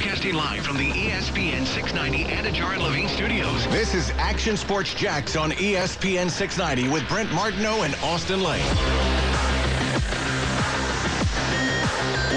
Broadcasting live from the ESPN 690 Anajar and Levine studios. This is Action Sports Jax on ESPN 690 with Brent Martineau and Austin Lane.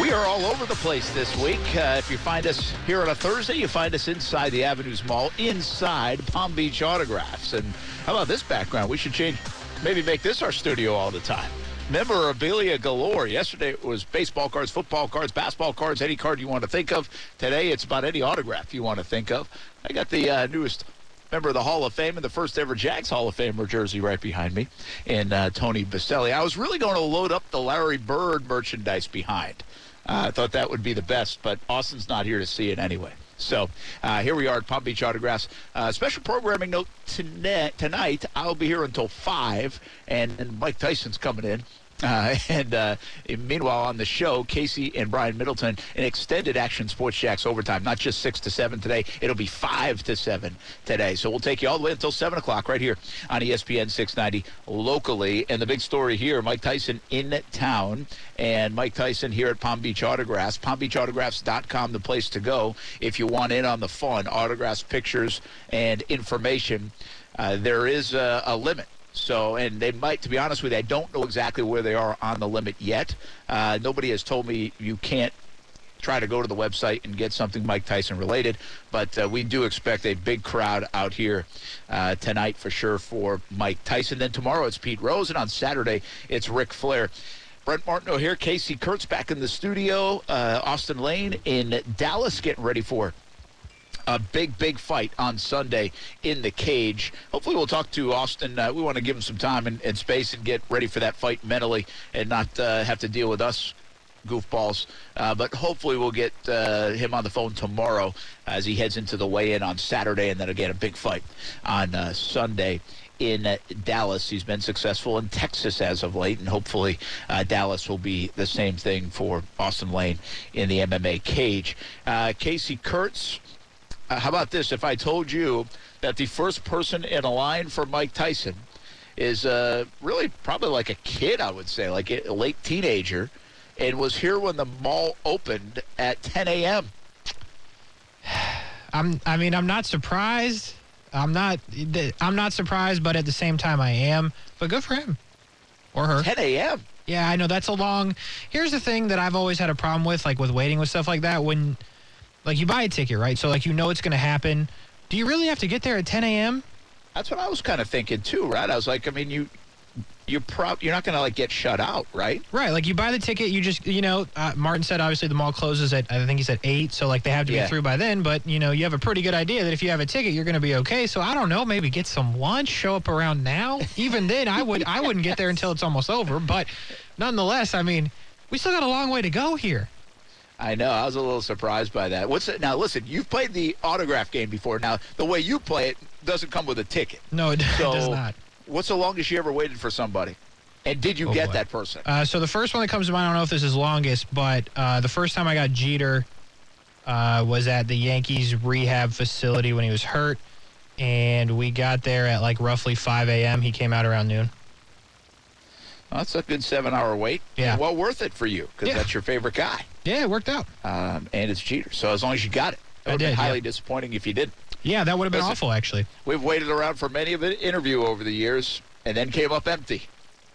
We are all over the place this week. Uh, if you find us here on a Thursday, you find us inside the Avenues Mall, inside Palm Beach Autographs. And how about this background? We should change, maybe make this our studio all the time. Memorabilia galore. Yesterday it was baseball cards, football cards, basketball cards, any card you want to think of. Today it's about any autograph you want to think of. I got the uh, newest member of the Hall of Fame and the first ever Jags Hall of Famer jersey right behind me, and uh, Tony Boselli. I was really going to load up the Larry Bird merchandise behind. Uh, I thought that would be the best, but Austin's not here to see it anyway. So uh, here we are at Palm Beach Autographs. Uh, special programming note tonight, tonight. I'll be here until 5, and, and Mike Tyson's coming in. Uh, and uh, meanwhile, on the show, Casey and Brian Middleton, an extended Action Sports Jax overtime, not just 6 to 7 today. It'll be 5 to 7 today. So we'll take you all the way until 7 o'clock right here on ESPN 690 locally. And the big story here Mike Tyson in town, and Mike Tyson here at Palm Beach Autographs. PalmBeachAutographs.com, the place to go if you want in on the fun, autographs, pictures, and information. Uh, there is a, a limit. So, and they might, to be honest with you, I don't know exactly where they are on the limit yet. Uh, nobody has told me you can't try to go to the website and get something Mike Tyson related, but uh, we do expect a big crowd out here uh, tonight for sure for Mike Tyson. Then tomorrow it's Pete Rose, and on Saturday it's Ric Flair. Brent Martineau here, Casey Kurtz back in the studio, uh, Austin Lane in Dallas getting ready for a big, big fight on Sunday in the cage. Hopefully, we'll talk to Austin. Uh, we want to give him some time and, and, space and get ready for that fight mentally and not uh, have to deal with us goofballs. Uh, but hopefully, we'll get uh, him on the phone tomorrow as he heads into the weigh in on Saturday and then again a big fight on uh, Sunday in Dallas. He's been successful in Texas as of late, and hopefully uh, Dallas will be the same thing for Austin Lane in the MMA cage. Uh, Casey Kurtz. How about this? If I told you that the first person in a line for Mike Tyson is uh, really probably like a kid, I would say, like a late teenager, and was here when the mall opened at 10 a.m. I'm. I mean, I'm not surprised. I'm not. I'm not surprised, but at the same time, I am. But good for him or her. 10 a.m. Yeah, I know that's a long. Here's the thing that I've always had a problem with, like with waiting with stuff like that. When, like, you buy a ticket, right? So like you know it's going to happen. Do you really have to get there at 10 a.m.? That's what I was kind of thinking too, right? I was like, I mean, you you're prob- you're not going to like get shut out, right? Right. Like you buy the ticket, you just you know, uh, Martin said obviously the mall closes at I think he said eight, so like they have to Yeah. be through by then. But you know, you have a pretty good idea that if you have a ticket, you're going to be okay. So I don't know, maybe get some lunch, show up around now. Even then, I would I wouldn't get there until it's almost over. But nonetheless, I mean, we still got a long way to go here. I know. I was a little surprised by that. What's it now? Listen, you've played the autograph game before. Now, the way you play it doesn't come with a ticket. No, it, So, it does not. What's the longest you ever waited for somebody? And did you Oh, get boy. that person? Uh, so the first one that comes to mind, I don't know if this is longest, but uh, the first time I got Jeter uh, was at the Yankees rehab facility when he was hurt, and we got there at like roughly 5 a.m. He came out around noon. Well, that's a good seven-hour wait. Yeah. Well worth it for you because Yeah. that's your favorite guy, Yeah, it worked out. um, and it's Jeter. So as long as you got it, it would be highly yeah. disappointing if you didn't. Yeah, that would have been Listen. awful, actually. We've waited around for many of an interview over the years, and then came up empty.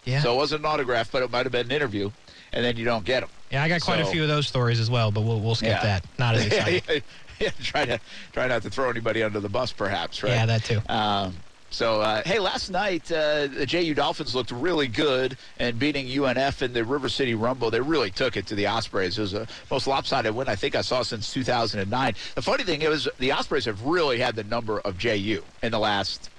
Yeah. So it wasn't an autograph, but it might have been an interview, and then you don't get them. yeah, I got quite a few of those stories as well, but we'll, we'll skip Yeah. that. Not as exciting. yeah, yeah, try to try not to throw anybody under the bus, perhaps. Right? Yeah, that too. Um, so, uh, hey, last night uh, the JU Dolphins looked really good and beating UNF in the River City Rumble. They really took it to the Ospreys. It was the most lopsided win I think I saw since 2009. The funny thing is, the Ospreys have really had the number of JU in the last,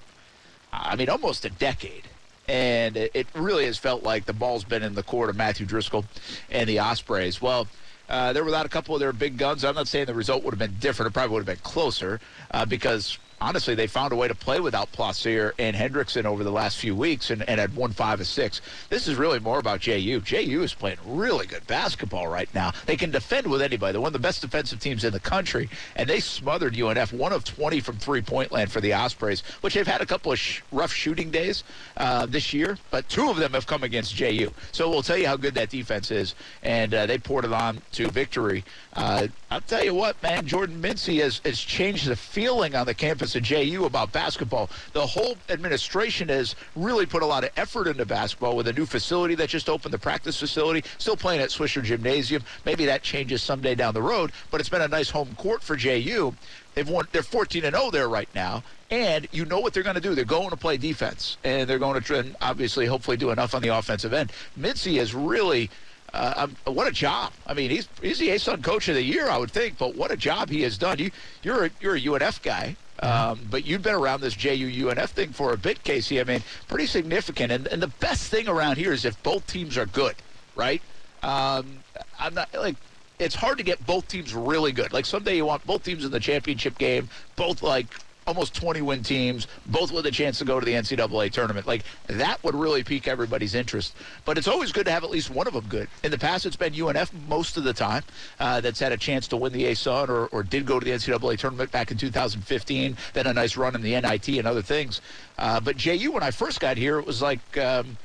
I mean, almost a decade. And it, really has felt like the ball's been in the court of Matthew Driscoll and the Ospreys. Well, uh, they're without a couple of their big guns. I'm not saying the result would have been different. It probably would have been closer uh, because honestly, they found a way to play without Placer and Hendricksen over the last few weeks and, and had won five of six. This is really more about JU. JU is playing really good basketball right now. They can defend with anybody. They're one of the best defensive teams in the country, and they smothered UNF, one of 20 from three-point land for the Ospreys, which they've had a couple of sh- rough shooting days uh, this year, but two of them have come against JU. So we'll tell you how good that defense is, and uh, they poured it on to victory. Uh, I'll tell you what, man, Jordan Mincy has, has changed the feeling on the campus of JU about basketball. The whole administration has really put a lot of effort into basketball with a new facility that just opened, the practice facility, still playing at Swisher Gymnasium. Maybe that changes someday down the road, but it's been a nice home court for JU. They've won. They're 14 and 0 there right now, and you know what they're going to do. They're going to play defense, and they're going to obviously, hopefully, do enough on the offensive end. Mincy has really. Uh, um, what a job! I mean, he's he's the ASUN Coach of the Year, I would think. But what a job he has done. You you're a, you're a UNF guy, um, but you've been around this JU UNF thing for a bit, Casey. I mean, pretty significant. And and the best thing around here is if both teams are good, right? Um, I'm not like it's hard to get both teams really good. Like someday you want both teams in the championship game, both like almost 20 win teams, both with a chance to go to the NCAA tournament. Like that would really pique everybody's interest. But it's always good to have at least one of them good. In the past, it's been UNF most of the time uh, that's had a chance to win the ASUN or, or did go to the NCAA tournament back in 2015. Then a nice run in the NIT and other things. Uh, but JU, when I first got here, it was like um,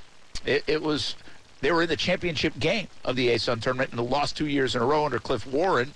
it, it was they were in the championship game of the ASUN tournament and lost two years in a row under Cliff Warren.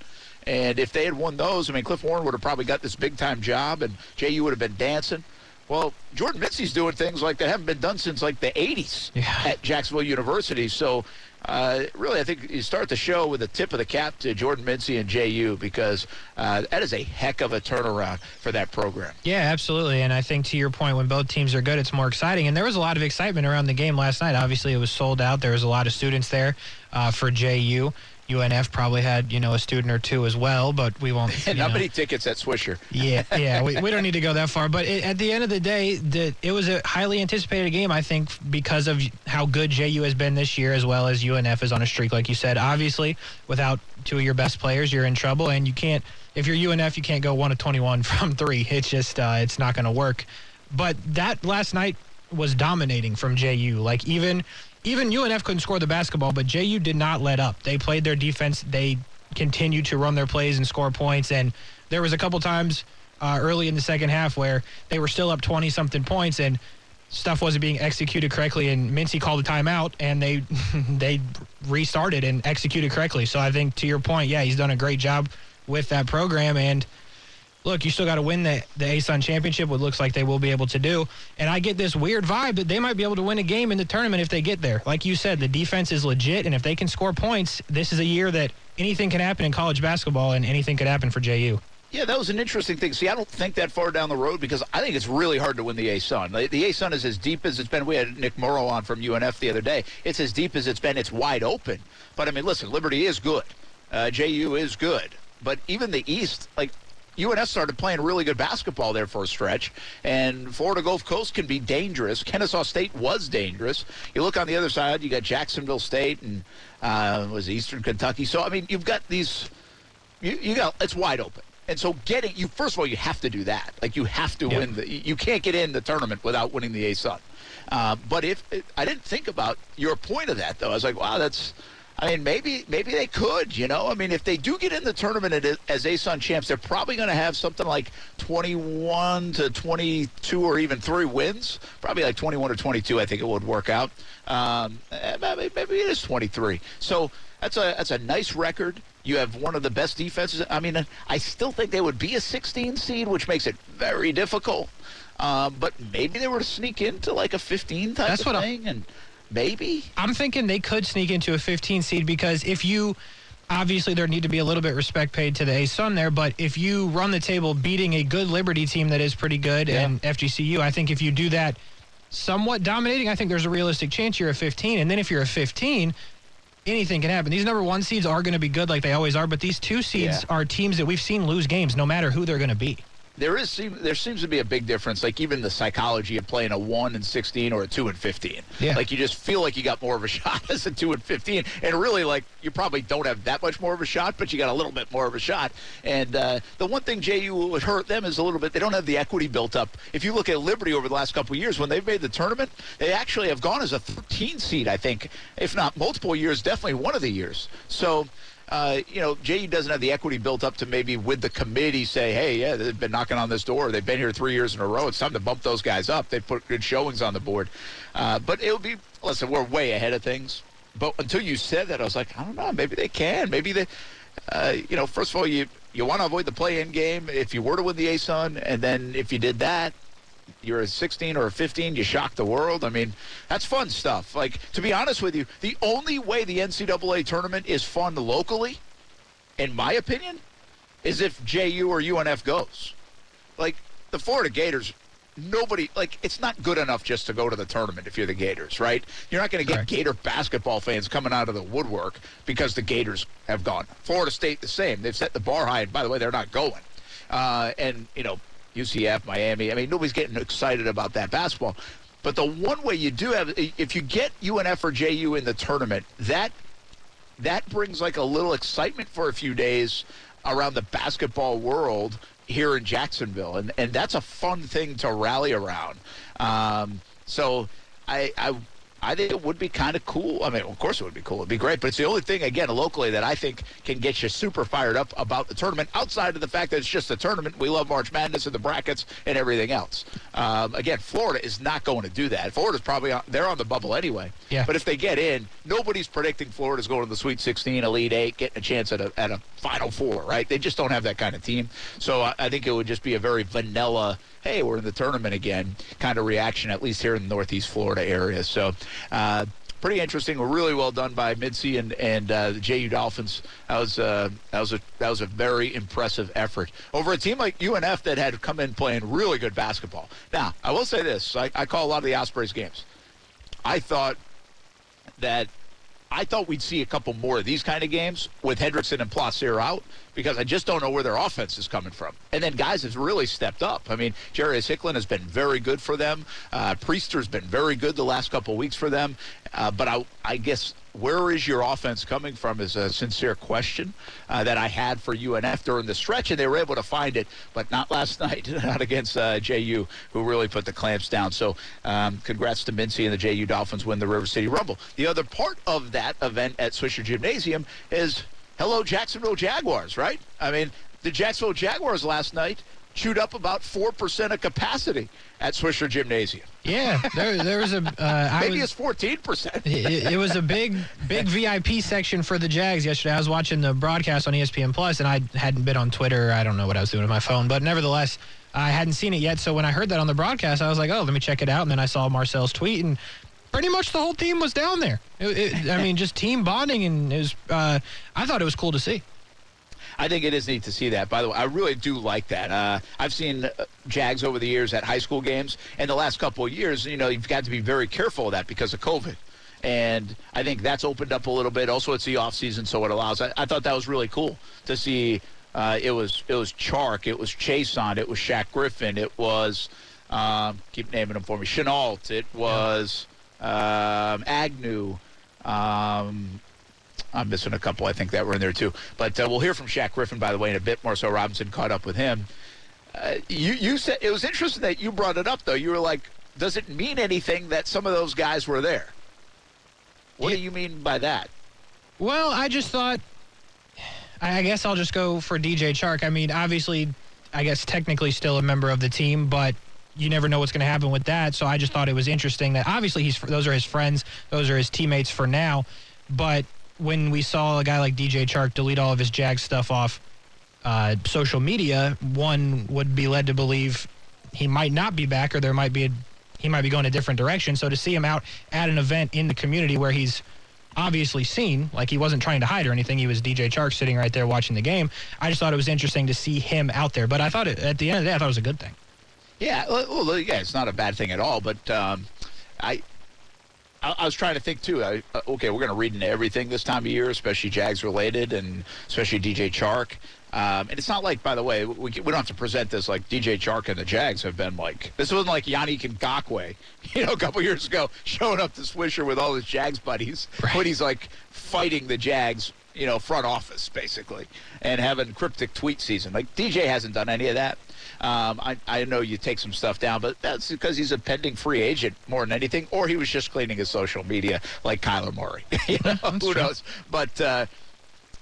And if they had won those, I mean, Cliff Warren would have probably got this big time job, and JU would have been dancing. Well, Jordan Mincy's doing things like that haven't been done since like the 80s Yeah. at Jacksonville University. So, uh, really, I think you start the show with a tip of the cap to Jordan Mincy and JU because uh, that is a heck of a turnaround for that program. Yeah, absolutely. And I think to your point, when both teams are good, it's more exciting. And there was a lot of excitement around the game last night. Obviously, it was sold out. There was a lot of students there uh, for JU. UNF probably had, you know, a student or two as well, but we won't. how know. many tickets at Swisher? Yeah, yeah, we, we don't need to go that far. But it, at the end of the day, the, it was a highly anticipated game, I think, because of how good JU has been this year, as well as UNF is on a streak, like you said. Obviously, without two of your best players, you're in trouble, and you can't. If you're UNF, you can't go one of 21 from three. It's just, uh, it's not going to work. But that last night was dominating from JU. Like even, even UNF couldn't score the basketball, but JU did not let up. They played their defense. They continued to run their plays and score points. And there was a couple times uh, early in the second half where they were still up 20 something points and stuff wasn't being executed correctly and Mincy called a timeout and they they restarted and executed correctly. So I think to your point, yeah, he's done a great job with that program and look, you still got to win the the ASUN championship, what looks like they will be able to do. And I get this weird vibe that they might be able to win a game in the tournament if they get there. Like you said, the defense is legit, and if they can score points, this is a year that anything can happen in college basketball, and anything could happen for JU. Yeah, that was an interesting thing. See, I don't think that far down the road because I think it's really hard to win the A-Sun. The, the A-Sun is as deep as it's been. We had Nick Morrow on from UNF the other day. It's as deep as it's been. It's wide open. But, I mean, listen, Liberty is good. Uh, JU is good. But even the East, like, UNF started playing really good basketball there for a stretch, and Florida Gulf Coast can be dangerous. Kennesaw State was dangerous. You look on the other side, you got Jacksonville State and uh, was Eastern Kentucky. So I mean, you've got these. You, you got it's wide open, and so getting you first of all, you have to do that. Like you have to Yeah. win the. You can't get in the tournament without winning the A-Sun. Uh, but if I didn't think about your point of that though, I was like, wow, that's. I mean, maybe maybe they could, you know. I mean, if they do get in the tournament as- as ASUN champs, they're probably going to have something like 21 to 22 or even three wins. Probably like 21 or 22, I think it would work out. Um, eh, maybe, maybe it is 23. So that's a that's a nice record. You have one of the best defenses. I mean, I still think they would be a 16 seed, which makes it very difficult. Um, but maybe they were to sneak into like a 15 type That's of what I- thing, and maybe. I'm thinking they could sneak into a 15 seed because if you obviously there need to be a little bit respect paid to the A Sun there, but if you run the table beating a good Liberty team that is pretty good Yeah. and FGCU, I think if you do that somewhat dominating, I think there's a realistic chance you're a 15. And then if you're a 15, anything can happen. These number one seeds are going to be good like they always are, but these two seeds Yeah. are teams that we've seen lose games no matter who they're going to be. There is seem, there seems to be a big difference. Like even the psychology of playing a one and sixteen or a two and fifteen. Yeah. Like you just feel like you got more of a shot as a two and fifteen, and really like you probably don't have that much more of a shot, but you got a little bit more of a shot. And uh, the one thing JU would hurt them is a little bit they don't have the equity built up. If you look at Liberty over the last couple of years, when they've made the tournament, they actually have gone as a 13 seed. I think, if not multiple years, definitely one of the years. So uh, you know, JU doesn't have the equity built up to maybe with the committee say, hey, yeah, they've been knocking on this door. They've been here three years in a row. It's time to bump those guys up. They put good showings on the board. Uh, but it'll be, listen, we're way ahead of things. But until you said that, I was like, I don't know. Maybe they can. Maybe they, uh, you know, first of all, you, you want to avoid the play-in game if you were to win the ASUN. And then if you did that, you're a 16 or a 15, you shock the world. I mean, that's fun stuff. Like, to be honest with you, the only way the NCAA tournament is fun locally, in my opinion, is if JU or UNF goes. Like, the Florida Gators, nobody, like, it's not good enough just to go to the tournament if you're the Gators, right? You're not going to get Correct. Gator basketball fans coming out of the woodwork because the Gators have gone. Florida State, the same. They've set the bar high, and by the way, they're not going. Uh, and, you know, UCF, Miami. I mean, nobody's getting excited about that basketball. But the one way you do have, if you get UNF or JU in the tournament, that that brings like a little excitement for a few days around the basketball world here in Jacksonville, and and that's a fun thing to rally around. Um, so I I. I think it would be kind of cool. I mean, of course it would be cool. It'd be great, but it's the only thing, again, locally that I think can get you super fired up about the tournament. Outside of the fact that it's just a tournament, we love March Madness and the brackets and everything else. Um, again, Florida is not going to do that. Florida's probably on, they're on the bubble anyway. Yeah. But if they get in, nobody's predicting Florida's going to the Sweet 16, Elite Eight, getting a chance at a at a Final Four, right? They just don't have that kind of team. So I, I think it would just be a very vanilla. Hey, we're in the tournament again, kind of reaction, at least here in the Northeast Florida area. So. Uh, Pretty interesting. Really well done by Mincy and and uh, the JU Dolphins. That was uh, that was a that was a very impressive effort over a team like UNF that had come in playing really good basketball. Now I will say this: I, I call a lot of the Ospreys games. I thought that I thought we'd see a couple more of these kind of games with Hendricksen and Placer out because I just don't know where their offense is coming from. And then guys have really stepped up. I mean, Jarius Hicklin has been very good for them. Uh, Priester's been very good the last couple weeks for them. Uh, but I, I guess where is your offense coming from is a sincere question uh, that I had for UNF during the stretch, and they were able to find it, but not last night, not against uh, JU, who really put the clamps down. So, um, congrats to Mincy and the JU Dolphins win the River City Rumble. The other part of that event at Swisher Gymnasium is hello Jacksonville Jaguars, right? I mean, the Jacksonville Jaguars last night chewed up about four percent of capacity at Swisher Gymnasium. Yeah, there, there was a. Uh, I Maybe was, it's fourteen percent. it, it was a big, big VIP section for the Jags yesterday. I was watching the broadcast on ESPN Plus, and I hadn't been on Twitter. I don't know what I was doing on my phone, but nevertheless, I hadn't seen it yet. So when I heard that on the broadcast, I was like, "Oh, let me check it out." And then I saw Marcel's tweet, and pretty much the whole team was down there. It, it, I mean, just team bonding, and it was. Uh, I thought it was cool to see. I think it is neat to see that. By the way, I really do like that. Uh, I've seen uh, Jags over the years at high school games, and the last couple of years, you know, you've got to be very careful of that because of COVID. And I think that's opened up a little bit. Also, it's the off season, so it allows. I, I thought that was really cool to see. Uh, it was it was Chark, it was Chason, it was Shaq Griffin, it was um, keep naming them for me. Shenault, it was um, Agnew. Um, I'm missing a couple, I think, that were in there too. But uh, we'll hear from Shaq Griffin, by the way, in a bit. Marcel Robinson caught up with him. Uh, you, you said it was interesting that you brought it up, though. You were like, does it mean anything that some of those guys were there? What do you mean by that? Well, I just thought. I guess I'll just go for DJ Chark. I mean, obviously, I guess technically still a member of the team, but you never know what's going to happen with that. So I just thought it was interesting that obviously he's those are his friends, those are his teammates for now. But when we saw a guy like DJ Chark delete all of his Jag stuff off uh, social media, one would be led to believe he might not be back, or there might be a he might be going a different direction. So to see him out at an event in the community where he's obviously seen, like he wasn't trying to hide or anything, he was DJ Chark sitting right there watching the game. I just thought it was interesting to see him out there. But I thought it, at the end of the day, I thought it was a good thing. Yeah, well, yeah, it's not a bad thing at all. But um, I, I, I was trying to think too. I, uh, okay, we're going to read into everything this time of year, especially Jags related, and especially DJ Chark. Um, and it's not like, by the way, we, we don't have to present this like DJ Chark and the Jags have been like. This wasn't like Yannick Ngakoue, you know, a couple years ago, showing up to Swisher with all his Jags buddies Right. when he's like fighting the Jags, you know, front office basically, and having cryptic tweet season. Like DJ hasn't done any of that. Um, I, I know you take some stuff down, but that's because he's a pending free agent more than anything, or he was just cleaning his social media like Kyler Murray. you know, who true. knows? But uh,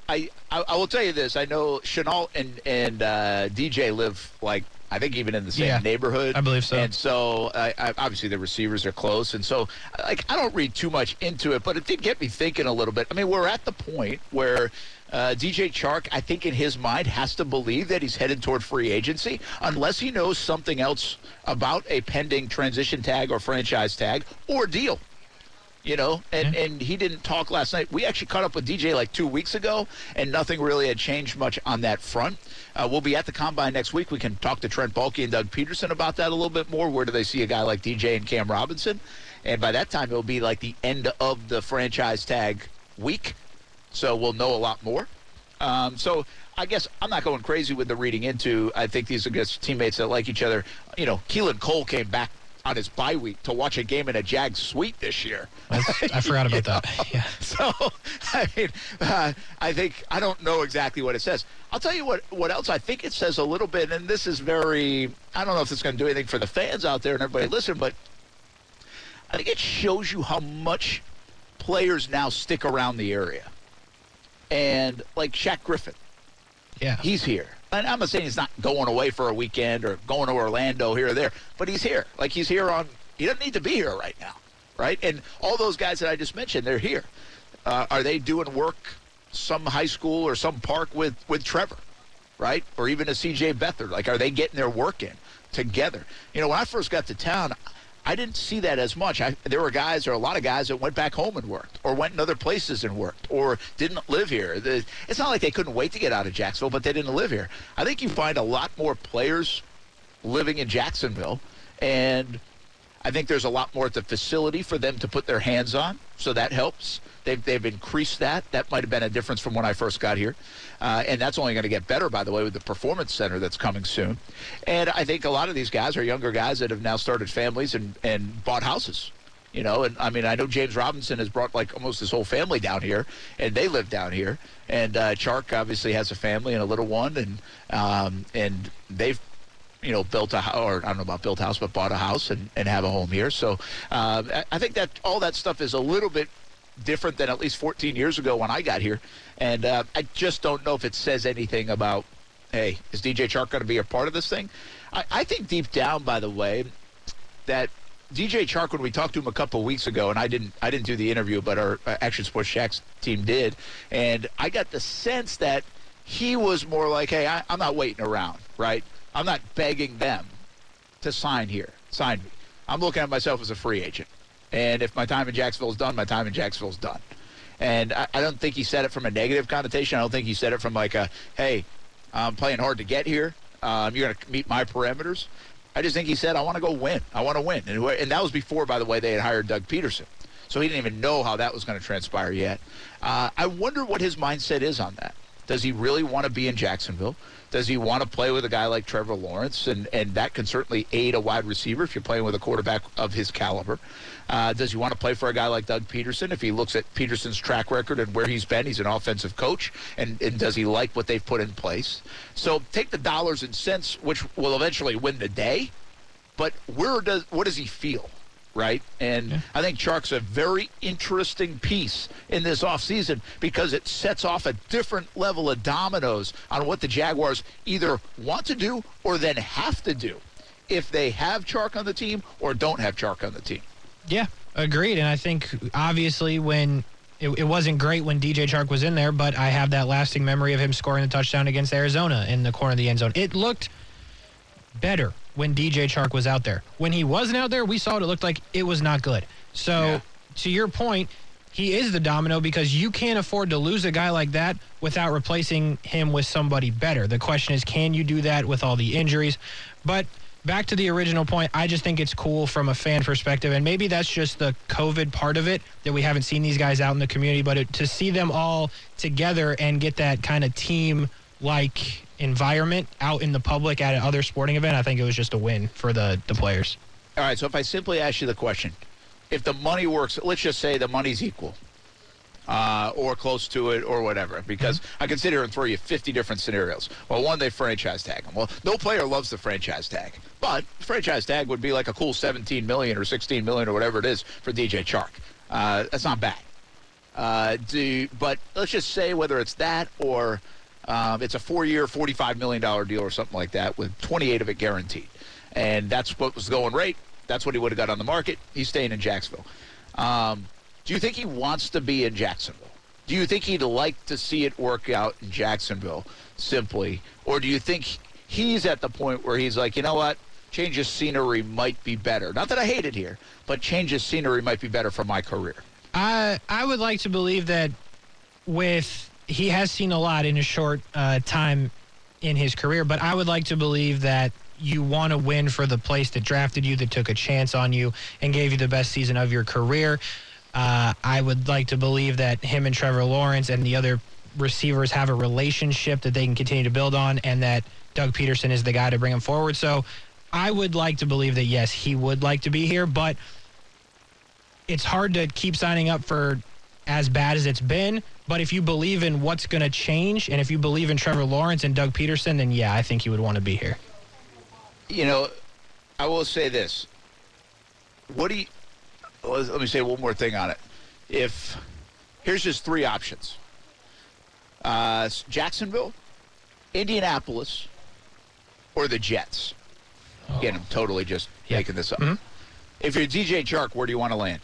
I, I I will tell you this: I know Shenault and and uh, DJ live like I think even in the same Yeah, neighborhood. I believe so. And so I, I, obviously the receivers are close, and so like I don't read too much into it, but it did get me thinking a little bit. I mean, we're at the point where. Uh, DJ Chark, I think in his mind, has to believe that he's headed toward free agency unless he knows something else about a pending transition tag or franchise tag or deal you know? And and he didn't talk last night. We actually caught up with dj like two weeks ago and nothing really had changed much on that front. Uh, we'll be at the combine next week. We can talk to trent Baalke and doug Pederson about that a little bit more. Where do they see a guy like dj and cam robinson? And by that time it'll be like the end of the franchise tag week so we'll know a lot more um, so I guess I'm not going crazy with the reading into. I think these are just teammates that like each other. You know, Keelan Cole came back on his bye week to watch a game in a Jags suite this year. That's- I forgot about that. Yeah. So, I mean, uh, I think I don't know exactly what it says. I'll tell you what. What else? I think it says a little bit, and this is very. I don't know if it's going to do anything for the fans out there and everybody listen, but I think it shows you how much players now stick around the area, and like Shaq Griffin, Yeah. he's here. And I'm not saying he's not going away for a weekend or going to Orlando here or there, but he's here. Like he's here on. He doesn't need to be here right now, right? And all those guys that I just mentioned, they're here. Uh, are they doing work some high school or some park with with Trevor, right? Or even a CJ Beathard? Like, are they getting their work in together? You know, when I first got to town. I didn't see that as much. I, there were guys, or a lot of guys, that went back home and worked, or went in other places and worked, or didn't live here. The, it's not like they couldn't wait to get out of Jacksonville, but they didn't live here. I think you find a lot more players living in Jacksonville, and I think there's a lot more at the facility for them to put their hands on, so that helps. They've, they've increased that. That might have been a difference from when I first got here. Uh, and that's only going to get better, by the way, with the Performance Center that's coming soon. And I think a lot of these guys are younger guys that have now started families and, and bought houses. You know, and I mean, I know James Robinson has brought like almost his whole family down here, and they live down here. And uh, Chark obviously has a family and a little one, and um, and they've you know, built a house, or I don't know about built house, but bought a house and, and have a home here. So uh, I think that all that stuff is a little bit different than at least 14 years ago when I got here. And uh, I just don't know if it says anything about, hey, is DJ Chark going to be a part of this thing? I, I think deep down, by the way, that DJ Chark, when we talked to him a couple weeks ago, and I didn't, I didn't do the interview, but our uh, Action Sports Jax team did, and I got the sense that he was more like, hey, I, I'm not waiting around, right? I'm not begging them to sign here, sign me. I'm looking at myself as a free agent, and if my time in Jacksonville is done, my time in Jacksonville is done. And I, I don't think he said it from a negative connotation. I don't think he said it from like a, hey, I'm playing hard to get here. Um, you're going to meet my parameters. I just think he said, I want to go win. I want to win. And, and that was before, by the way, they had hired Doug Pederson. So he didn't even know how that was going to transpire yet. Uh, I wonder what his mindset is on that. Does he really want to be in Jacksonville? Does he want to play with a guy like Trevor Lawrence? And, and that can certainly aid a wide receiver if you're playing with a quarterback of his caliber. Uh, does he want to play for a guy like Doug Pederson? If he looks at Pederson's track record and where he's been, he's an offensive coach. And, and does he like what they've put in place? So take the dollars and cents, which will eventually win the day. But where does what does he feel? Right? And I think Chark's a very interesting piece in this offseason because it sets off a different level of dominoes on what the Jaguars either want to do or then have to do if they have Chark on the team or don't have Chark on the team. Yeah, agreed. And I think obviously when it, it wasn't great when DJ Chark was in there, but I have that lasting memory of him scoring the touchdown against Arizona in the corner of the end zone. It looked better when DJ Chark was out there. When he wasn't out there, we saw it. It looked like it was not good. So Yeah. to your point, he is the domino because you can't afford to lose a guy like that without replacing him with somebody better. The question is, can you do that with all the injuries? But back to the original point, I just think it's cool from a fan perspective, and maybe that's just the COVID part of it that we haven't seen these guys out in the community. But it, to see them all together and get that kind of team like environment out in the public at other sporting event, I think it was just a win for the the players. All right, so if I simply ask you the question, if the money works, let's just say the money's equal. Uh, or close to it, or whatever. Because Mm-hmm. I can sit here and throw you 50 different scenarios. Well, one, they franchise tag them. Well, no player loves the franchise tag, but franchise tag would be like a cool 17 million or 16 million or whatever it is for DJ Chark. Uh, that's not bad. Uh, do but let's just say whether it's that or um, it's a four-year, forty-five million dollar deal or something like that, with twenty-eight of it guaranteed, and that's what was going rate. That's what he would have got on the market. He's staying in Jacksonville. Um, do you think he wants to be in Jacksonville? Do you think he'd like to see it work out in Jacksonville simply, or do you think he's at the point where he's like, you know what? Change of scenery might be better. Not that I hate it here, but change of scenery might be better for my career. I I would like to believe that with he has seen a lot in a short uh, time in his career, but I would like to believe that you want to win for the place that drafted you, that took a chance on you, and gave you the best season of your career. Uh, I would like to believe that him and Trevor Lawrence and the other receivers have a relationship that they can continue to build on, and that Doug Pederson is the guy to bring him forward. So I would like to believe that yes, he would like to be here, but it's hard to keep signing up for as bad as it's been. But if you believe in what's going to change, and if you believe in Trevor Lawrence and Doug Pederson, then yeah, I think he would want to be here. you know, I will say this. What do you? Let me say one more thing on it. If here's just three options: uh, Jacksonville, Indianapolis, or the Jets. Again, I'm totally just Yeah. making this up. If you're DJ Chark, where do you want to land?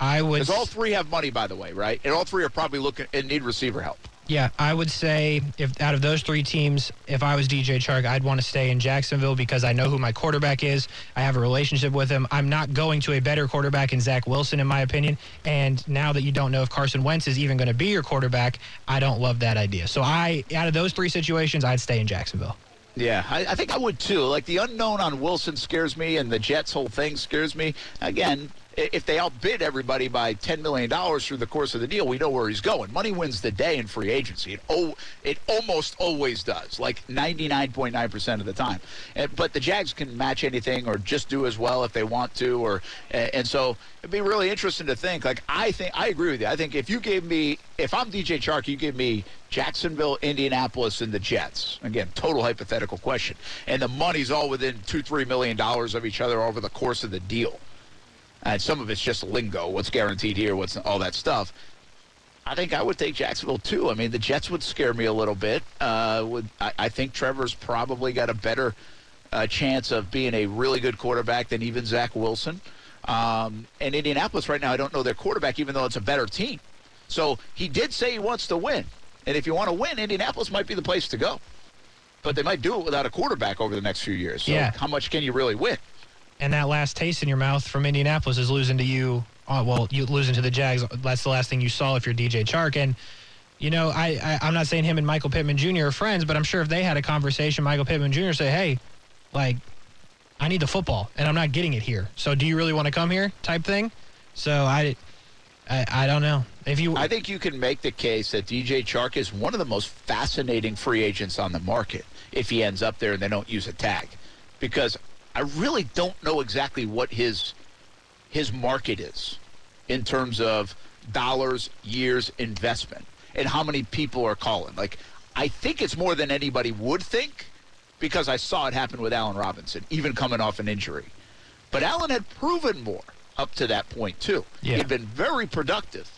I would. Because all three have money, by the way, right? And all three are probably looking and need receiver help. Yeah, I would say if out of those three teams, if I was DJ Chark, I'd want to stay in Jacksonville because I know who my quarterback is. I have a relationship with him. I'm not going to a better quarterback in Zach Wilson, in my opinion. And now that you don't know if Carson Wentz is even going to be your quarterback, I don't love that idea. So I, out of those three situations, I'd stay in Jacksonville. Yeah, I, I think I would too. Like the unknown on Wilson scares me, and the Jets' whole thing scares me. Again, if they outbid everybody by ten million dollars through the course of the deal, we know where he's going. Money wins the day in free agency. It oh, it almost always does, like ninety nine point nine percent of the time. Uh, But the Jags can match anything or just do as well if they want to, or uh, and so it'd be really interesting to think. Like I think I agree with you. I think if you gave me, if I'm DJ Chark, you give me Jacksonville, Indianapolis, and the Jets. Again, total hypothetical question. And the money's all within two, three million dollars of each other over the course of the deal. And some of it's just lingo, what's guaranteed here, what's all that stuff. I think I would take Jacksonville too. I mean, the Jets would scare me a little bit. Uh, would I, I think Trevor's probably got a better uh, chance of being a really good quarterback than even Zach Wilson. Um, and Indianapolis right now, I don't know their quarterback, even though it's a better team. So he did say he wants to win. And if you want to win, Indianapolis might be the place to go. But they might do it without a quarterback over the next few years. So Yeah. how much can you really win? And that last taste in your mouth from Indianapolis is losing to you. Uh, well, you losing to the Jags. That's the last thing you saw if you're DJ Chark. And you know, I, I I'm not saying him and Michael Pittman Jr. are friends, but I'm sure if they had a conversation, Michael Pittman Jr. say, "Hey, like, I need the football, and I'm not getting it here. So, do you really want to come here?" Type thing. So I, I, I don't know if you. I think you can make the case that DJ Chark is one of the most fascinating free agents on the market if he ends up there and they don't use a tag. Because I really don't know exactly what his his market is in terms of dollars, years, investment, and how many people are calling. Like, I think it's more than anybody would think because I saw it happen with Allen Robinson, even coming off an injury. But Allen had proven more up to that point too. Yeah. He'd been very productive.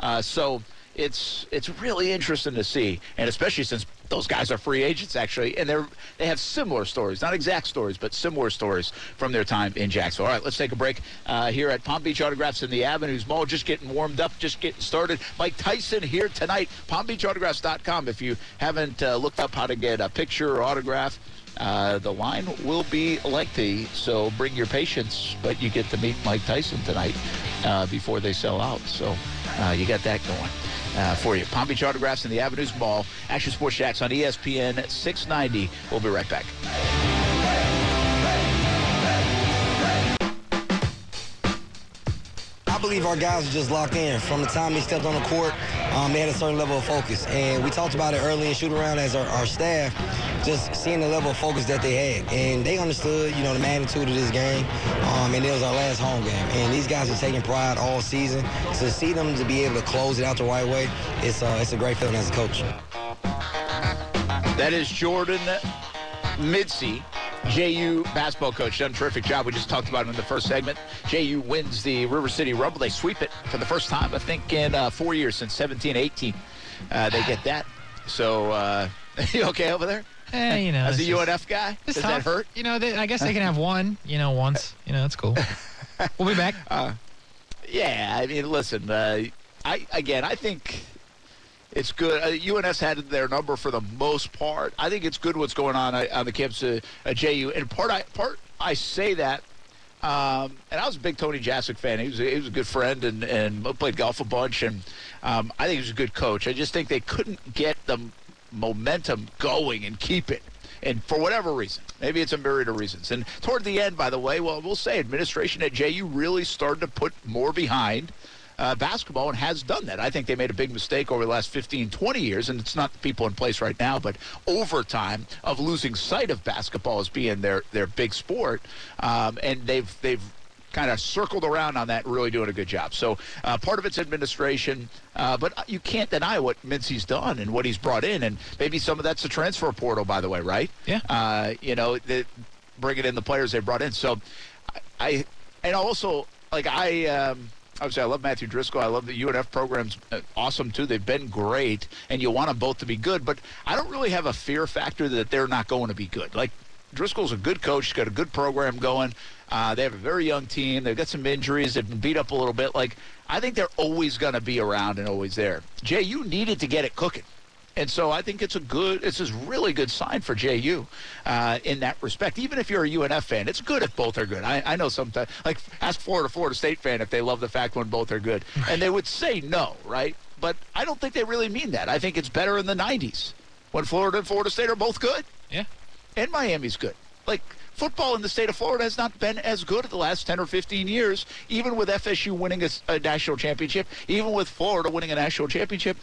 Uh, so it's it's really interesting to see, and especially since those guys are free agents actually, and they're they have similar stories, not exact stories, but similar stories from their time in Jacksonville. All right, let's take a break uh, here at Palm Beach Autographs in the Avenues Mall. Just getting warmed up, just getting started. Mike Tyson here tonight. PalmBeachAutographs.com. If you haven't uh, looked up how to get a picture or autograph. Uh, the line will be lengthy, so bring your patience, but you get to meet Mike Tyson tonight uh, before they sell out. So uh, you got that going uh, for you. Palm Beach Autographs in the Avenues Mall. Action Sports Jax on ESPN 690. We'll be right back. I believe our guys are just locked in. From the time they stepped on the court, um, they had a certain level of focus. And we talked about it early in shoot around as our, our staff just seeing the level of focus that they had. And they understood, you know, the magnitude of this game. Um, and it was our last home game. And these guys are taking pride all season. To see them to be able to close it out the right way, it's, uh, it's a great feeling as a coach. That is Jordan Mincy, JU basketball coach. Done a terrific job. We just talked about him in the first segment. JU wins the River City Rumble. They sweep it for the first time, I think, in uh, four years since 17 18. Uh, they get that. So, uh, you okay over there? Eh, you know, As a just- UNF guy, does tough. that hurt? You know, they, I guess they can have one. You know, once. You know, that's cool. We'll be back. Yeah, I mean, listen, uh, I again, I think it's good. Uh, UNF had their number for the most part. I think it's good what's going on uh, on the campus of uh, JU. And part, I part I say that. Um, and I was a big Tony Jasick fan. He was a, he was a good friend and, and played golf a bunch. And um, I think he was a good coach. I just think they couldn't get the momentum going and keep it. And for whatever reason, maybe it's a myriad of reasons. And toward the end, by the way, well, we'll say administration at JU really started to put more behind uh, basketball and has done that. I think they made a big mistake over the last 15, 20 years, and it's not the people in place right now, but over time of losing sight of basketball as being their, their big sport. Um, and they've they've kind of circled around on that, really doing a good job. So uh, part of it's administration, uh, but you can't deny what Mincy's done and what he's brought in, and maybe some of that's the transfer portal, by the way, right? Yeah. Uh, you know, the, bringing in the players they brought in. So I, I and also like I. Um, Obviously, I love Matthew Driscoll. I love the UNF program's uh, awesome too. They've been great, and you want them both to be good. But I don't really have a fear factor that they're not going to be good. Like Driscoll's a good coach. He's got a good program going. Uh, they have a very young team. They've got some injuries. They've been beat up a little bit. Like I think they're always going to be around and always there. Jay, you needed to get it cooking. And so I think it's a good, it's a really good sign for JU uh, in that respect. Even if you're a UNF fan, it's good if both are good. I, I know sometimes, like ask Florida, Florida State fan if they love the fact when both are good, and they would say no, right? But I don't think they really mean that. I think it's better in the '90s when Florida and Florida State are both good, Yeah. And Miami's good. Like football in the state of Florida has not been as good the last 10 or 15 years, even with FSU winning a, a national championship, even with Florida winning a national championship,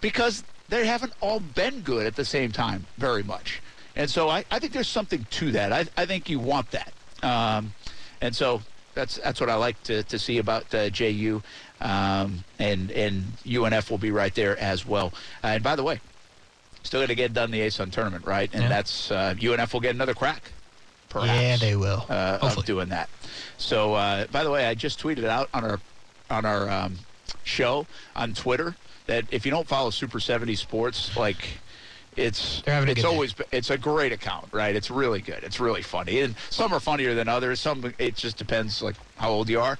because they haven't all been good at the same time very much. And so I, I think there's something to that. I, I think you want that. Um, and so that's that's what I like to, to see about uh, JU. Um, and, and UNF will be right there as well. Uh, and by the way, still got to get done the ASUN tournament, right? And Yeah. that's uh, UNF will get another crack, perhaps. Yeah, they will. Uh, Hopefully. doing that. So, uh, by the way, I just tweeted out on our on our um, show on Twitter that if you don't follow Super 70 Sports, like it's a it's good day. always it's a great account, right? It's really good. It's really funny, and some are funnier than others. Some it just depends like how old you are.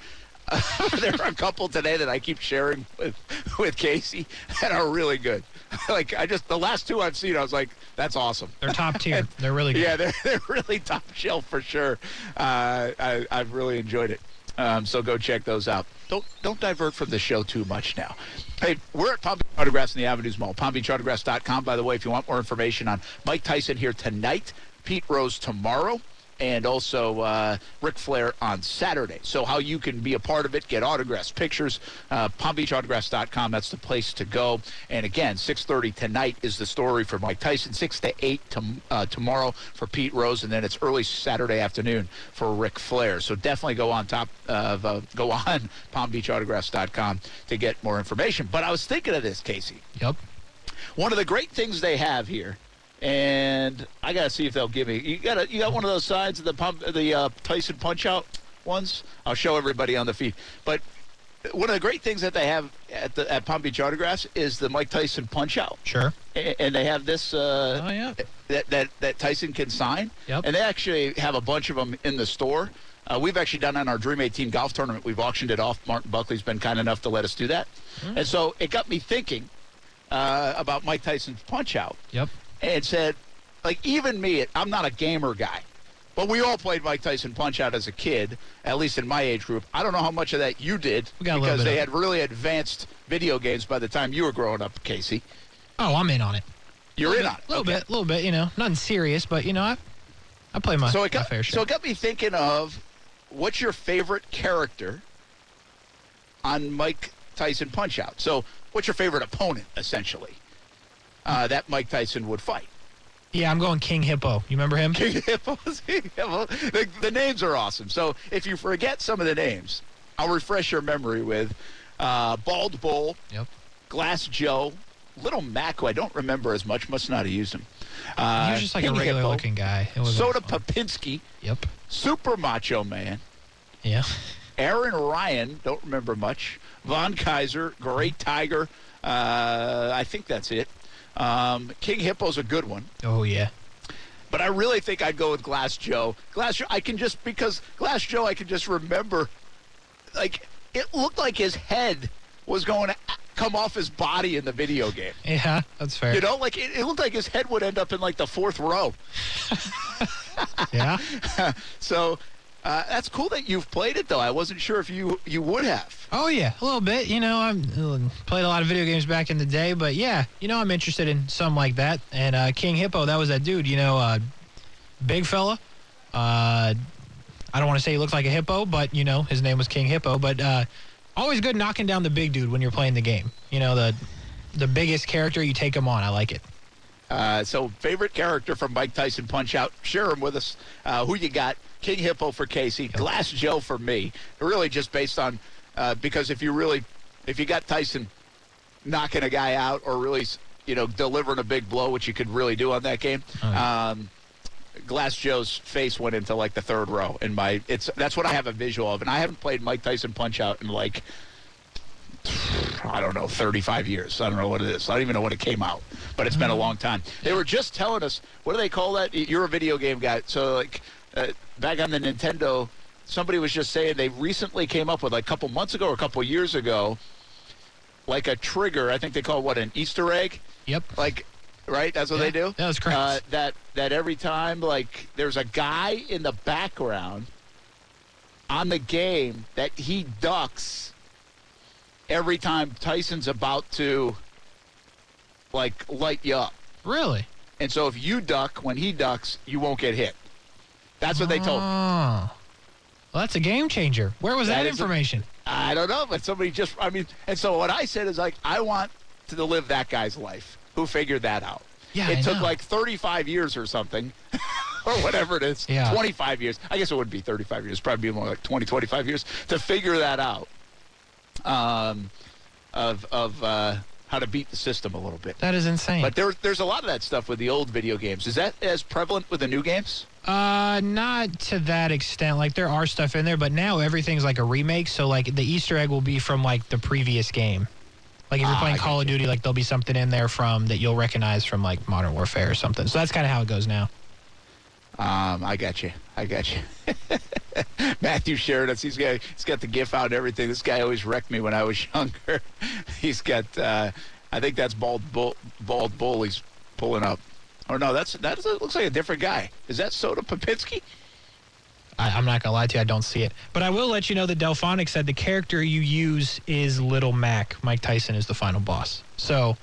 there are a couple today that I keep sharing with with Casey that are really good. like I just the last two I've seen, I was like, that's awesome. They're top tier. They're really good. Yeah, they're, they're really top shelf for sure. Uh, I, I've really enjoyed it. Um, so go check those out. Don't don't divert from the show too much now. Hey, we're at Palm Beach Autographs in the Avenues Mall. PalmBeachAutographs.com, by the way, if you want more information on Mike Tyson here tonight, Pete Rose tomorrow, and also uh, Ric Flair on Saturday. So how you can be a part of it, get autographs, pictures, uh, PalmBeachAutographs.com. That's the place to go. And again, 6:30 tonight is the story for Mike Tyson. 6 to 8 to, uh, tomorrow for Pete Rose, and then it's early Saturday afternoon for Ric Flair. So definitely go on top of uh, go on PalmBeachAutographs.com to get more information. But I was thinking of this, Casey. Yep. One of the great things they have here, and I gotta see if they'll give me. You got a, you got one of those sides of the pump, the uh, Tyson Punch Out ones. I'll show everybody on the feed. But one of the great things that they have at the at Palm Beach Autographs is the Mike Tyson Punch Out, Sure. A- and they have this. Uh, Oh, yeah. that, that that Tyson can sign. Yep. And they actually have a bunch of them in the store. Uh, we've actually done on our Dream 18 golf tournament. We've auctioned it off. Martin Buckley's been kind enough to let us do that. Hmm. And so it got me thinking uh, about Mike Tyson's punch out Yep. And said, like, even me, I'm not a gamer guy. But we all played Mike Tyson Punch Out as a kid, at least in my age group. I don't know how much of that you did We got a little because they had really advanced video games by the time you were growing up, Casey. Oh, I'm in on it. You're in on it. A little Okay. bit, a little bit. You know, nothing serious, but you know, I, I play my, so it got fair share. so it got me thinking of what's your favorite character on Mike Tyson Punch Out. So, what's your favorite opponent, essentially, uh, that Mike Tyson would fight? Yeah, I'm going King Hippo. You remember him? King Hippos. the, the names are awesome. So, if you forget some of the names, I'll refresh your memory with uh, Bald Bull, Yep. Glass Joe, Little Mac, who I don't remember as much, must not have used him. Uh, he was just like King a regular Hippo, looking guy. It was Soda. Popinski, Yep. Super Macho Man, Yeah. Aran Ryan, don't remember much. Von Kaiser, Great Tiger. Uh, I think that's it. Um, King Hippo's a good one. Oh yeah. But I really think I'd go with Glass Joe. Glass Joe, I can just, because Glass Joe, I can just remember, like, it looked like his head was going to come off his body in the video game. Yeah, that's fair. You know, like, it, it looked like his head would end up in, like, the fourth row. yeah. So uh, that's cool that you've played it, though. I wasn't sure if you, you would have. Oh yeah, a little bit. You know, uh, played a lot of video games back in the day, but yeah, you know, I'm interested in something like that. And uh, King Hippo, that was that dude. You know, uh, big fella. Uh, I don't want to say he looked like a hippo, but you know, his name was King Hippo. But uh, always good knocking down the big dude when you're playing the game. You know, the the biggest character, you take him on. I like it. Uh, so, favorite character from Mike Tyson Punch Out? Share him with us. Uh, who you got? King Hippo for Casey, Glass Joe for me. Really, just based on uh, because if you really, if you got Tyson knocking a guy out or really, you know, delivering a big blow, which you could really do on that game. Um, Glass Joe's face went into like the third row, and my it's that's what I have a visual of, and I haven't played Mike Tyson Punch Out in like I don't know, 35 years. I don't know what it is. I don't even know when it came out, but it's been a long time. They were just telling us, what do they call that? You're a video game guy. So, like, uh, back on the Nintendo, somebody was just saying they recently came up with, like, a couple months ago or a couple years ago, like a trigger. I think they call it, what, an Easter egg? Yep. Like, right? That's what Yeah, they do? that was correct. Uh, that, that every time, like, there's a guy in the background on the game that he ducks every time Tyson's about to like light you up. Really? And so if you duck when he ducks, you won't get hit. That's what they told me. Oh. Well, that's a game changer. Where was That that, information? I don't know, but somebody just I mean, and so what I said is like I want to live that guy's life. Who figured that out? Yeah, it I took know. like 35 years or something. or whatever it is. Yeah. 25 years. I guess it would be 35 years. Probably be more like 20, 25 years to figure that out. Um, of of uh, how to beat the system a little bit. That is insane. But there, there's a lot of that stuff with the old video games. Is that as prevalent with the new games? Uh, not to that extent. Like there are stuff in there, but now everything's like a remake. So like the Easter egg will be from like the previous game. Like if you're Ah, playing Call of Duty, like there'll be something in there from that you'll recognize from like Modern Warfare or something. So that's kind of how it goes now. Um, I got you. I got you. Matthew shared us. He's got he's got the GIF out and everything. This guy always wrecked me when I was younger. he's got. Uh, I think that's bald bull. Bald bull. He's pulling up. Or no, that's that looks like a different guy. Is that Soda Popinski? I, I'm not gonna lie to you, I don't see it. But I will let you know that Delphonic said the character you use is Little Mac. Mike Tyson is the final boss. So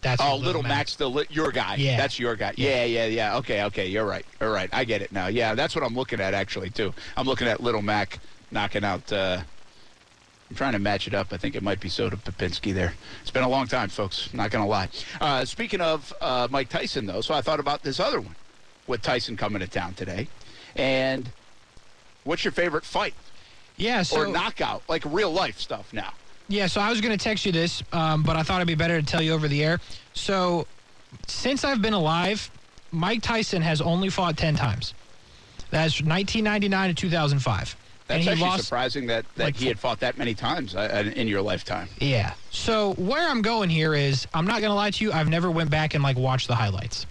that's Oh, what Little Mac's the li- your guy. Yeah. that's your guy. Yeah, yeah, yeah. Okay, okay. You're right. You're right. I get it now. Yeah, that's what I'm looking at actually too. I'm looking at Little Mac knocking out. Uh, I'm trying to match it up. I think it might be Soda Popinski there. It's been a long time, folks. Not gonna lie. Uh, speaking of uh, Mike Tyson, though, so I thought about this other one with Tyson coming to town today. And what's your favorite fight Yeah. So or knockout, like real life stuff now? Yeah, so I was going to text you this, um, but I thought it'd be better to tell you over the air. So, since I've been alive, Mike Tyson has only fought 10 times. That's 1999 to 2005. That's and he actually lost. surprising that, that like he had fought that many times uh, in your lifetime. Yeah. So, where I'm going here is I'm not going to lie to you, I've never went back and like watched the highlights.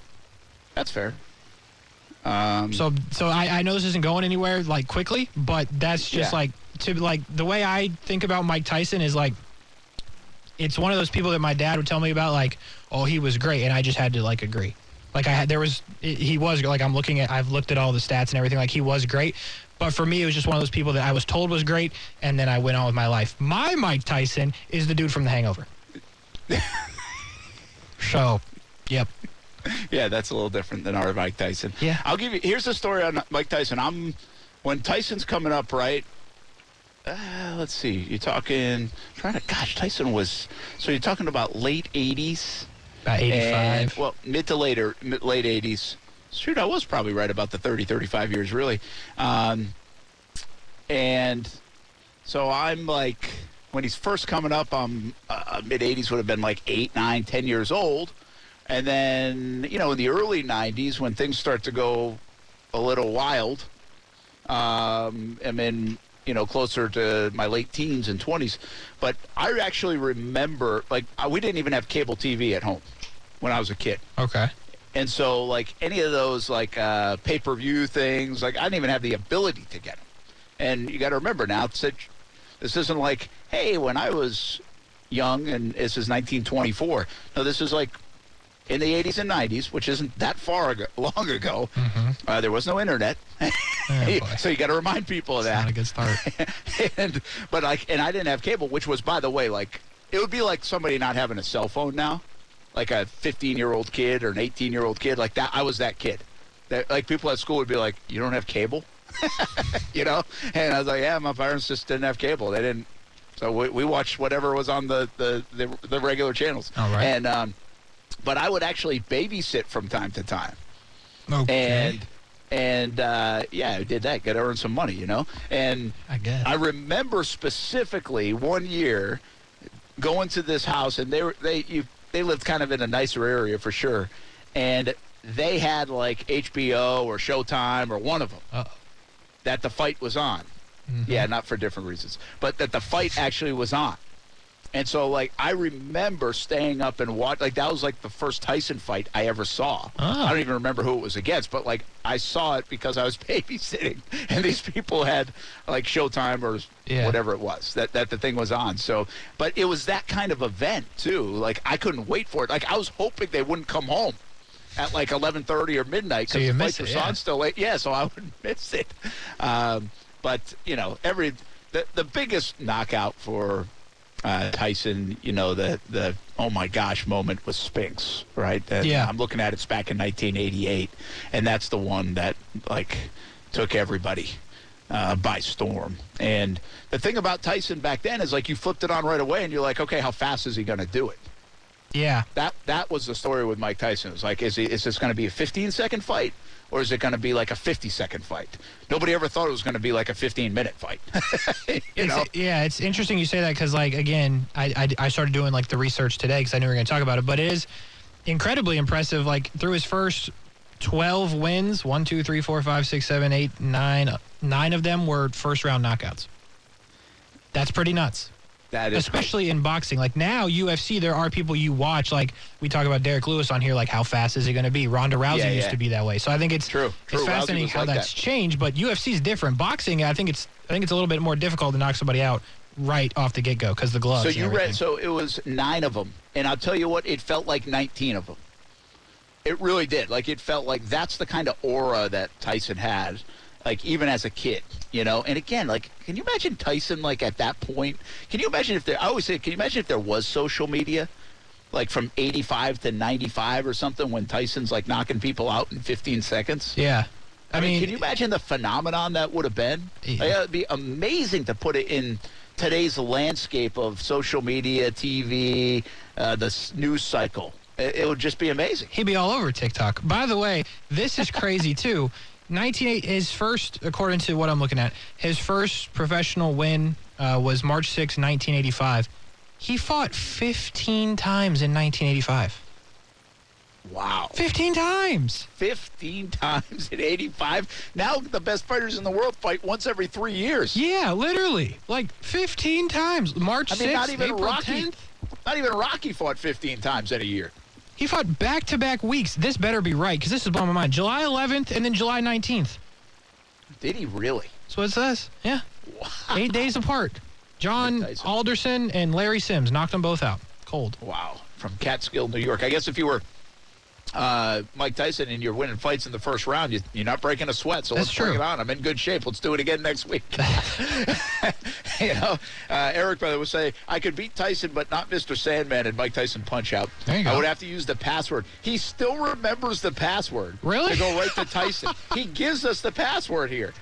That's fair. Um, So, so I, I know this isn't going anywhere like quickly, but that's just Yeah. like to like the way I think about Mike Tyson is like it's one of those people that my dad would tell me about like oh he was great and I just had to like agree. Like I had there was he was like I'm looking at I've looked at all the stats and everything like he was great. But for me, it was just one of those people that I was told was great, and then I went on with my life. My Mike Tyson is the dude from The Hangover. so, yep. Yeah, that's a little different than our Mike Tyson. Yeah. I'll give you. Here's the story on Mike Tyson. I'm when Tyson's coming up, right? uh, let's see. You're talking. Trying to. Gosh, Tyson was. So you're talking about late '80s. About 85. And, well, mid to later, mid, late 80s. Shoot, I was probably right about the 30, 35 years, really. Um, and so I'm like, when he's first coming up, I'm uh, mid 80s would have been like eight, nine, ten years old. And then, you know, in the early 90s, when things start to go a little wild, um, I'm in, you know, closer to my late teens and 20s. But I actually remember, like, we didn't even have cable TV at home when I was a kid. Okay. And so, like, any of those, like, uh, pay per view things, like, I didn't even have the ability to get them. And you got to remember now, it's a- this isn't like, hey, when I was young and this is 1924. No, this is like in the 80s and 90s, which isn't that far ago, long ago. Uh, there was no internet. Oh, so you got to remind people of that. Not a good start. and but like and I didn't have cable, which was by the way like it would be like somebody not having a cell phone now, like a 15 year old kid or an 18 year old kid like that. I was that kid. That like people at school would be like, "You don't have cable," you know, and I was like, "Yeah, my parents just didn't have cable. They didn't." So we, we watched whatever was on the, the, the, the regular channels. All right. And um, but I would actually babysit from time to time Okay. and and uh, yeah, I did that. Got to earn some money, you know. And I guess. I remember specifically one year going to this house, and they were they you they lived kind of in a nicer area for sure, and they had like HBO or Showtime or one of them Uh-oh. that the fight was on. Mm-hmm. Yeah, not for different reasons, but that the fight actually was on. And so, like, I remember staying up and watch. Like, that was like the first Tyson fight I ever saw. Oh. I don't even remember who it was against, but like, I saw it because I was babysitting, and these people had like Showtime or Yeah. whatever it was that that the thing was on. So, but it was that kind of event too. Like, I couldn't wait for it. Like, I was hoping they wouldn't come home at like 11:30 or midnight because you the fight was yeah. on still late. Yeah, so I wouldn't miss it. Um, but you know, every the the biggest knockout for uh, Tyson, you know, the the oh my gosh moment was Spinks, right? That- Yeah. I'm looking at it's back in 1988, and that's the one that like took everybody. Uh, by storm. And the thing about Tyson back then is like you flipped it on right away and you're like, okay, how fast is he going to do it? yeah. that that was the story with Mike Tyson. It was like, is he, is this going to be a 15 second fight or is it going to be like a 50 second fight? Nobody ever thought it was going to be like a 15 minute fight. you It's- know, yeah, it's interesting you say that because, like, again, I, I, I started doing like the research today because I knew we were going to talk about it. But it is incredibly impressive. Like through his first twelve wins, one, two, three, four, five, six, seven, eight, nine, nine of them were first round knockouts. That's pretty nuts. That is especially in boxing. Like now, UFC, there are people you watch. Like we talk about Derrick Lewis on here. Like how fast is he going to be? Ronda Rousey Yeah, used to be that way. So I think it's True, true. It's fascinating how like that's that. changed. But UFC is different. Boxing, I think it's I think it's a little bit more difficult to knock somebody out right off the get go because the gloves. So you read, so it was nine of them, and I'll tell you what, it felt like 19 of them. It really did. Like it felt like that's the kind of aura that Tyson had, like even as a kid, you know. And again, like, can you imagine Tyson like at that point? Can you imagine if there? I always say, can you imagine if there was social media? Like from 85 to 95 or something when Tyson's like knocking people out in 15 seconds. yeah. I, mean, can you imagine the phenomenon that would have been? Yeah. Like, it'd be amazing to put it in today's landscape of social media, TV, uh, the news cycle. It, it would just be amazing. He'd be all over TikTok. By the way, this is crazy too. 1980, his first, according to what I'm looking at, his first professional win uh, was March 6, 1985. He fought 15 times in 1985. Wow. 15 times. 15 times in 85. Now the best fighters in the world fight once every three years. Yeah, literally. Like 15 times. March I mean, 6th, not even April Rocky. 10th. Not even Rocky fought 15 times in a year. He fought back to back weeks. This better be right because this is blowing my mind. July 11th and then July 19th. Did he really? That's what it says. Yeah. Wow. Eight days apart. John Alderson and Larry Sims knocked them both out. Cold. Wow. From Catskill, New York. I guess if you were uh, Mike Tyson and you're winning fights in the first round, you, you're not breaking a sweat. So That's let's bring it on. I'm in good shape. Let's do it again next week. you know, uh, Eric, brother, would say, I could beat Tyson, but not Mr. Sandman and Mike Tyson punch out. I go. would have to use the password. He still remembers the password. Really? To go right to Tyson. he gives us the password here.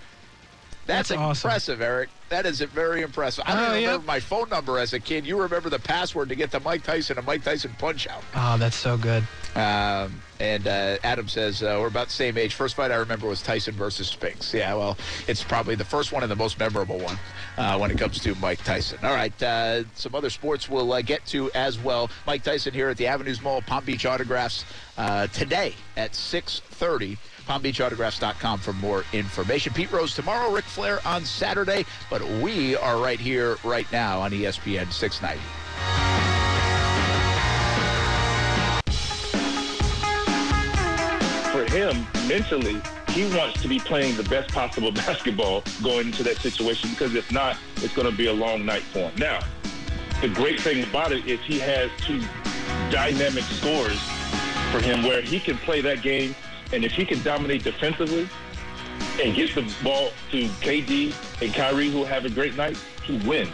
That's, That's awesome. impressive, Eric. That is very impressive. I don't Oh, remember my phone number as a kid. You remember the password to get to Mike Tyson and Mike Tyson punch out. Oh, that's so good. Um, and uh, Adam says uh, we're about the same age. First fight I remember was Tyson versus Spinks. Yeah, well, it's probably the first one and the most memorable one uh, when it comes to Mike Tyson. All right, uh, some other sports we'll uh, get to as well. Mike Tyson here at the Avenues Mall, Palm Beach Autographs uh, today at 6:30. PalmBeachAutographs.com for more information. Pete Rose tomorrow, Ric Flair on Saturday, but we are right here, right now on ESPN 690. Him mentally, he wants to be playing the best possible basketball going into that situation because if not, it's going to be a long night for him. Now, the great thing about it is he has two dynamic scores for him where he can play that game, and if he can dominate defensively and get the ball to KD and Kyrie, who have a great night, he wins.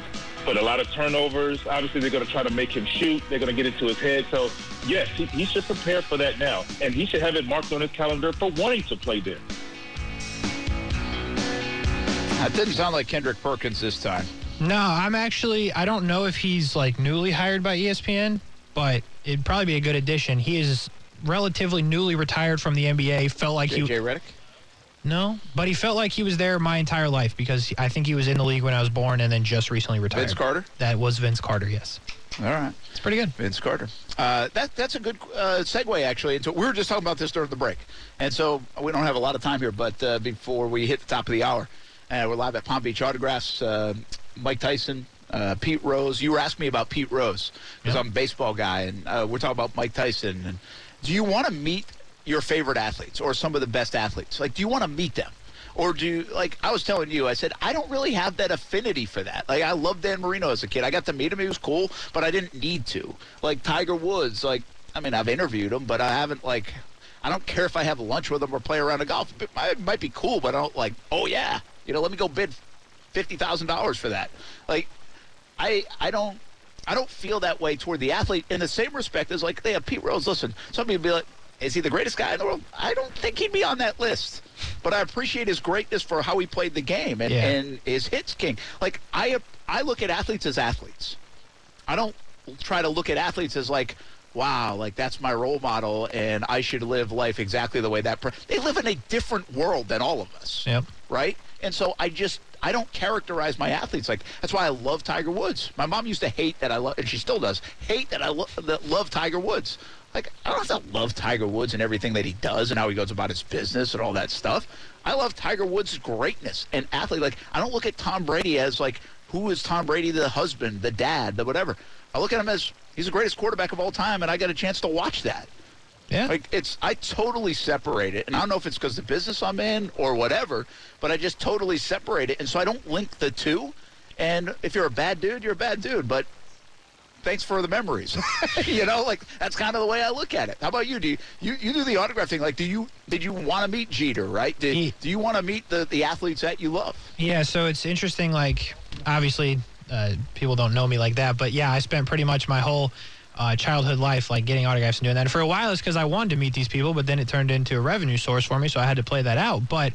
But a lot of turnovers. Obviously, they're going to try to make him shoot. They're going to get into his head. So, yes, he, he should prepare for that now. And he should have it marked on his calendar for wanting to play there. That didn't sound like Kendrick Perkins this time. No, I'm actually. I don't know if he's like newly hired by ESPN, but it'd probably be a good addition. He is relatively newly retired from the NBA. Felt like he JJ Redick? No, but he felt like he was there my entire life because I think he was in the league when I was born and then just recently retired. Vince Carter? That was Vince Carter. Yes, All right. it's pretty good. Vince Carter. Uh, that that's a good uh, segue actually. Into, we were just talking about this during the break, and so we don't have a lot of time here. But uh, before we hit the top of the hour, uh, we're live at Palm Beach Autographs. Uh, Mike Tyson, uh, Pete Rose. You were asking me about Pete Rose because Yeah. I'm a baseball guy, and uh, we're talking about Mike Tyson. And do you want to meet your favorite athletes or some of the best athletes? Like, do you want to meet them? Or do you, like I was telling you, I said, I don't really have that affinity for that. Like I loved Dan Marino as a kid. I got to meet him, he was cool, but I didn't need to. Like Tiger Woods, like I mean I've interviewed him, but I haven't like I don't care if I have lunch with him or play around a golf. It might, it might be cool, but I don't like, oh yeah, you know, let me go bid fifty thousand dollars for that. Like I I don't I don't feel that way toward the athlete in the same respect as like they have Pete Rose. Listen, some people be like, is he the greatest guy in the world? I don't think he'd be on that list. But I appreciate his greatness for how he played the game and, Yeah. and his hits king. Like I I look at athletes as athletes. I don't try to look at athletes as like, wow, like that's my role model and I should live life exactly the way that. Per-. They live in a different world than all of us Yep. right? And so I just I don't characterize my athletes like that's why I love Tiger Woods. My mom used to hate that I love, and she still does hate that I lo- that love Tiger Woods. Like I don't have to love Tiger Woods and everything that he does and how he goes about his business and all that stuff. I love Tiger Woods' greatness and athlete. Like I don't look at Tom Brady as like who is Tom Brady, the husband, the dad, the whatever. I look at him as he's the greatest quarterback of all time, and I got a chance to watch that. Yeah. Like it's I totally separate it, and I don't know if it's because the business I'm in or whatever, but I just totally separate it, and so I don't link the two. And if you're a bad dude, you're a bad dude, but thanks for the memories. you know, like that's kind of the way I look at it. How about you? Do you you, you do the autograph thing? Like, do you did you want to meet Jeter? Right? Did, He- do you want to meet the the athletes that you love? Yeah, so it's interesting. Like, obviously, uh, people don't know me like that, but yeah, I spent pretty much my whole uh, childhood life like getting autographs and doing that. And for a while, it's because I wanted to meet these people, but then it turned into a revenue source for me, so I had to play that out. But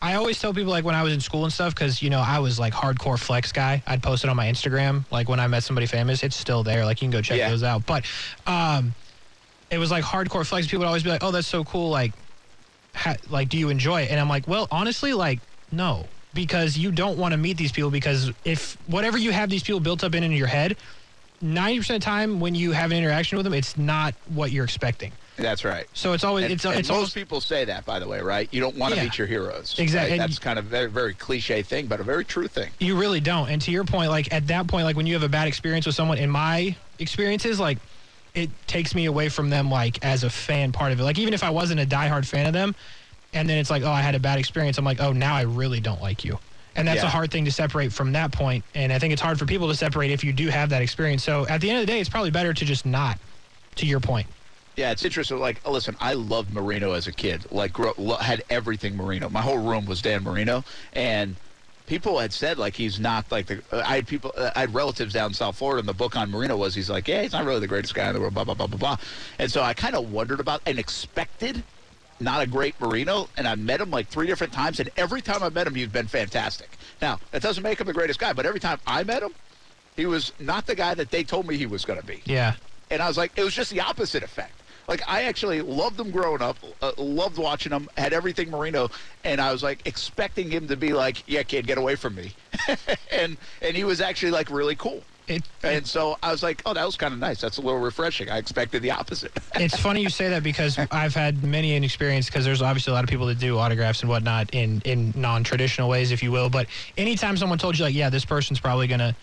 I always tell people like when I was in school and stuff, because you know I was like hardcore flex guy. I'd post it on my Instagram, like when I met somebody famous. It's still there. Like you can go check Yeah. those out. But um, it was like hardcore flex. People would always be like, "Oh, that's so cool!" Like ha- like do you enjoy it and i'm like well honestly like no because you don't want to meet these people because if whatever you have these people built up in in your head 90% of the time when you have an interaction with them it's not what you're expecting That's right. so it's always And, it's it's most almost people say that, by the way, right? You don't want to Yeah. meet your heroes. Exactly. right? That's kind of a very, very cliche thing, but a very true thing. You really don't. And to your point, like at that point, like when you have a bad experience with someone, in my experiences, like it takes me away from them, like as a fan part of it. Like even if I wasn't a diehard fan of them, and then it's like, oh, I had a bad experience. I'm like, oh, now I really don't like you. And that's Yeah. a hard thing to separate from that point. And I think it's hard for people to separate if you do have that experience. So at the end of the day, it's probably better to just not. To your point. Yeah, it's interesting. Like, oh, listen, I loved Marino as a kid. Like, grew, had everything Marino. My whole room was Dan Marino, and people had said like he's not like the. I had people, uh, I had relatives down in South Florida, and the book on Marino was he's like, yeah, he's not really the greatest guy in the world, blah blah blah blah blah. And so I kind of wondered about and expected not a great Marino, and I met him like three different times, and every time I met him, he's been fantastic. Now, that doesn't make him the greatest guy, but every time I met him, he was not the guy that they told me he was going to be. Yeah. And I was like, it was just the opposite effect. Like I actually loved them growing up, uh, loved watching them, had everything Marino, and I was like expecting him to be like, "Yeah, kid, get away from me," and and he was actually like really cool. It, And so I was like, "Oh, that was kind of nice. That's a little refreshing." I expected the opposite. it's funny you say that because I've had many an experience because there's obviously a lot of people that do autographs and whatnot in in non-traditional ways, if you will. But anytime someone told you like, yeah, this person's probably gonna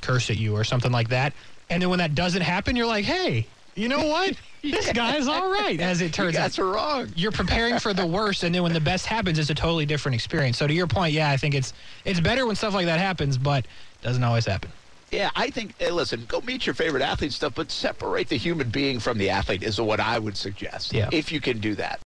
curse at you or something like that, and then when that doesn't happen, you're like, hey, you know what? This guy's all right. As it turns out, That's wrong. you're preparing for the worst, and then when the best happens, it's a totally different experience. So to your point, yeah, I think it's it's better when stuff like that happens, but doesn't always happen. Yeah, I think. Hey, listen, go meet your favorite athlete stuff, but separate the human being from the athlete is what I would suggest. Yeah. if you can do that.